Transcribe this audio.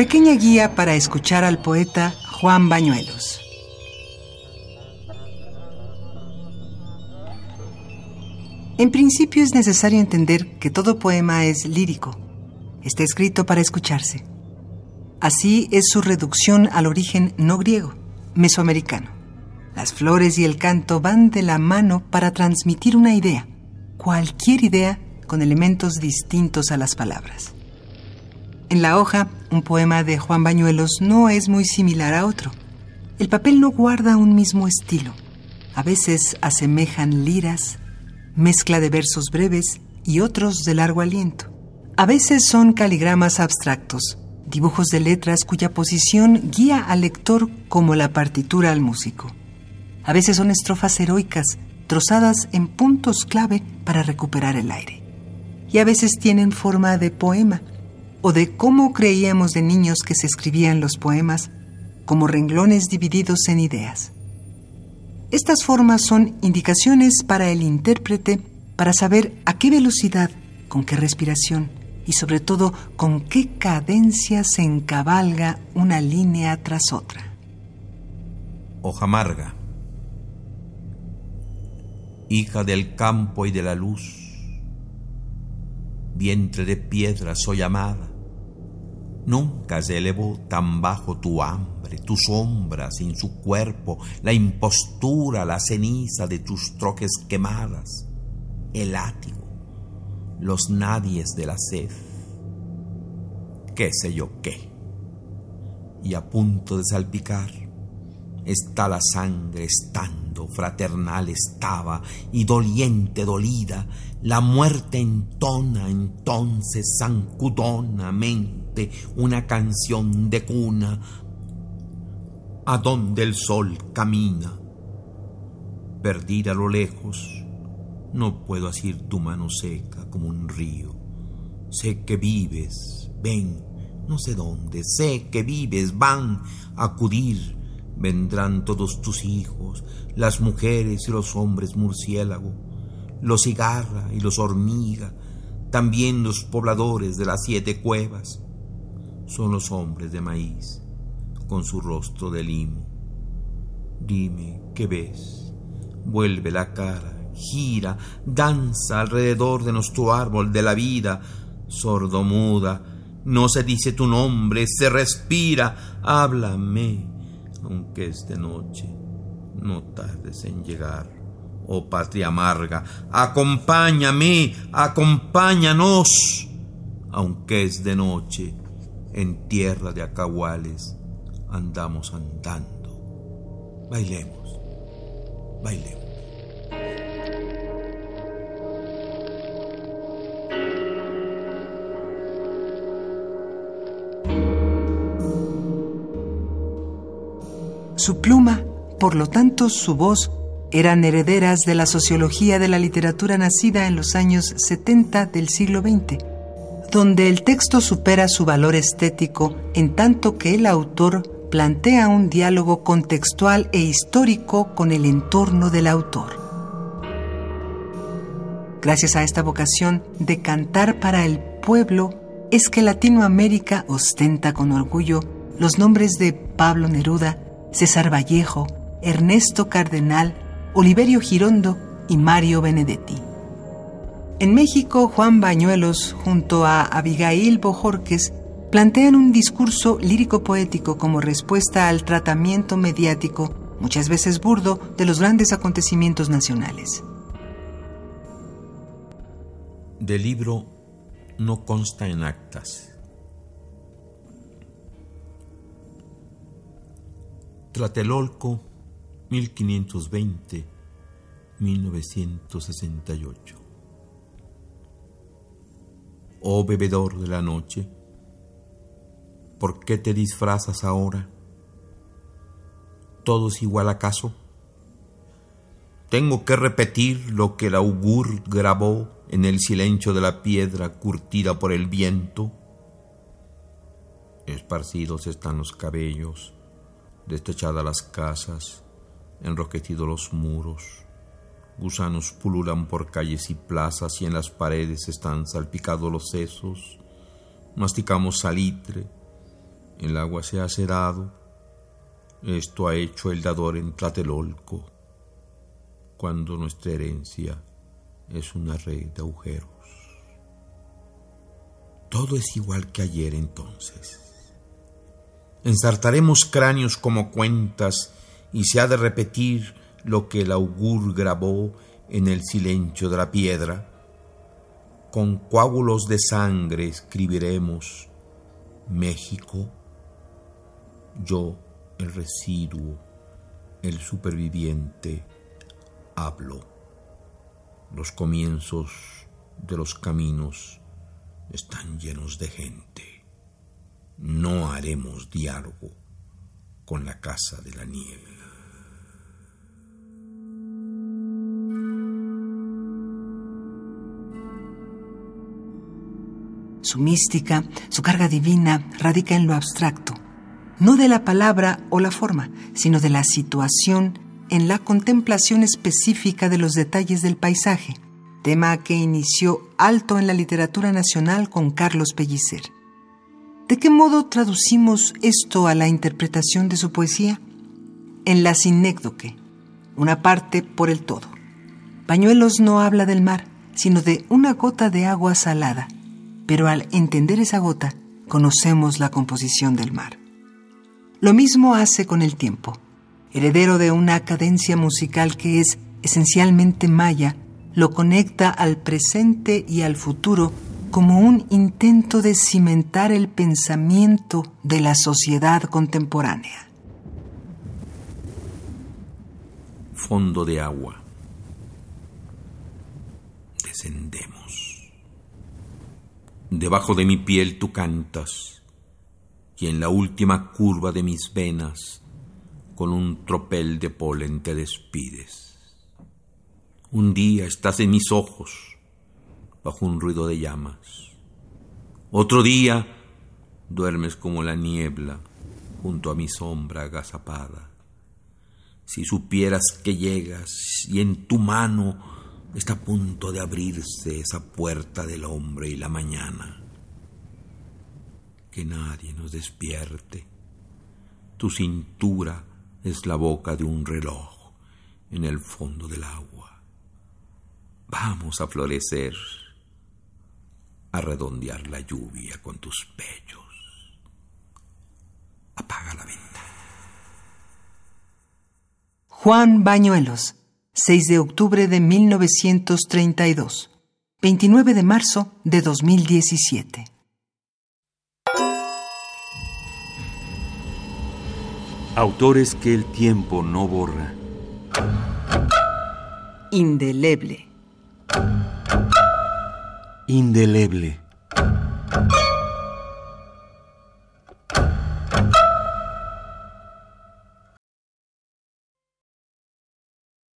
Pequeña guía para escuchar al poeta Juan Bañuelos. En principio es necesario entender que todo poema es lírico. Está escrito para escucharse. Así es su reducción al origen no griego, mesoamericano. Las flores y el canto van de la mano para transmitir una idea, cualquier idea con elementos distintos a las palabras. En la hoja, un poema de Juan Bañuelos no es muy similar a otro. El papel no guarda un mismo estilo. A veces asemejan liras, mezcla de versos breves y otros de largo aliento. A veces son caligramas abstractos, dibujos de letras cuya posición guía al lector como la partitura al músico. A veces son estrofas heroicas, trozadas en puntos clave para recuperar el aire. Y a veces tienen forma de poema, o de cómo creíamos de niños que se escribían los poemas, como renglones divididos en ideas. Estas formas son indicaciones para el intérprete para saber a qué velocidad, con qué respiración y sobre todo con qué cadencia se encabalga una línea tras otra. Hoja amarga, hija del campo y de la luz, vientre de piedra soy amada, nunca se elevó tan bajo tu hambre tu sombra sin su cuerpo, la impostura, la ceniza de tus troques quemadas, el látigo, los nadies de la sed, qué sé yo qué. Y a punto de salpicar, está la sangre fraternal estaba, y doliente dolida, la muerte entona entonces sancudonamente una canción de cuna a donde el sol camina. Perdida a lo lejos, no puedo asir tu mano seca como un río. Sé que vives, ven, no sé dónde, sé que vives, van a acudir. Vendrán todos tus hijos, las mujeres y los hombres murciélago, los cigarra y los hormiga, también los pobladores de las siete cuevas. Son los hombres de maíz con su rostro de limo. Dime, ¿qué ves? Vuelve la cara, gira, danza alrededor de nuestro árbol de la vida, sordo-muda. No se dice tu nombre, se respira. Háblame, aunque es de noche. No tardes en llegar, oh patria amarga. Acompáñame, acompáñanos, aunque es de noche, en tierra de acahuales andamos andando. Bailemos, bailemos. Su pluma, por lo tanto su voz, eran herederas de la sociología de la literatura nacida en los años 70 del siglo XX, donde el texto supera su valor estético en tanto que el autor plantea un diálogo contextual e histórico con el entorno del autor. Gracias a esta vocación de cantar para el pueblo, es que Latinoamérica ostenta con orgullo los nombres de Pablo Neruda, César Vallejo, Ernesto Cardenal, Oliverio Girondo y Mario Benedetti. En México, Juan Bañuelos, junto a Abigail Bojorques, plantean un discurso lírico-poético como respuesta al tratamiento mediático, muchas veces burdo, de los grandes acontecimientos nacionales. Del libro no consta en actas. Tlatelolco, 1520-1968. Oh bebedor de la noche, ¿Por qué te disfrazas ahora? ¿Todo es igual acaso? Tengo que repetir lo que el augur grabó en el silencio de la piedra curtida por el viento. Esparcidos están los cabellos, destechadas las casas, enroquecidos los muros. Gusanos pululan por calles y plazas y en las paredes están salpicados los sesos. Masticamos salitre, El agua se ha cerrado. Esto ha hecho el dador en Tlatelolco, cuando nuestra herencia es una red de agujeros. Todo es igual que ayer entonces. Ensartaremos cráneos como cuentas y se ha de repetir lo que el augur grabó en el silencio de la piedra. Con coágulos de sangre escribiremos México, yo el residuo, el superviviente, hablo. Los comienzos de los caminos están llenos de gente no haremos diálogo con la casa de la nieve. Su mística, su carga divina, radica en lo abstracto, no de la palabra o la forma, sino de la situación en la contemplación específica de los detalles del paisaje, tema que inició alto en la literatura nacional con Carlos Pellicer. ¿De qué modo traducimos esto a la interpretación de su poesía? En la sinécdoque, una parte por el todo. Pañuelos no habla del mar, sino de una gota de agua salada, pero al entender esa gota, conocemos la composición del mar. Lo mismo hace con el tiempo, heredero de una cadencia musical que es esencialmente maya, lo conecta al presente y al futuro como un intento de cimentar el pensamiento de la sociedad contemporánea. Fondo de agua. Descendemos. Debajo de mi piel tú cantas y en la última curva de mis venas con un tropel de polen te despides. Un día estás en mis ojos bajo un ruido de llamas. Otro día duermes como la niebla junto a mi sombra agazapada. Si supieras que llegas y en tu mano está a punto de abrirse esa puerta del hombre y la mañana. Que nadie nos despierte. Tu cintura es la boca de un reloj en el fondo del agua. Vamos a florecer a redondear la lluvia con tus pechos. Apaga la venta. Juan Bañuelos, 6 de octubre de 1932, 29 de marzo de 2017. Autores que el tiempo no borra. Indeleble indeleble.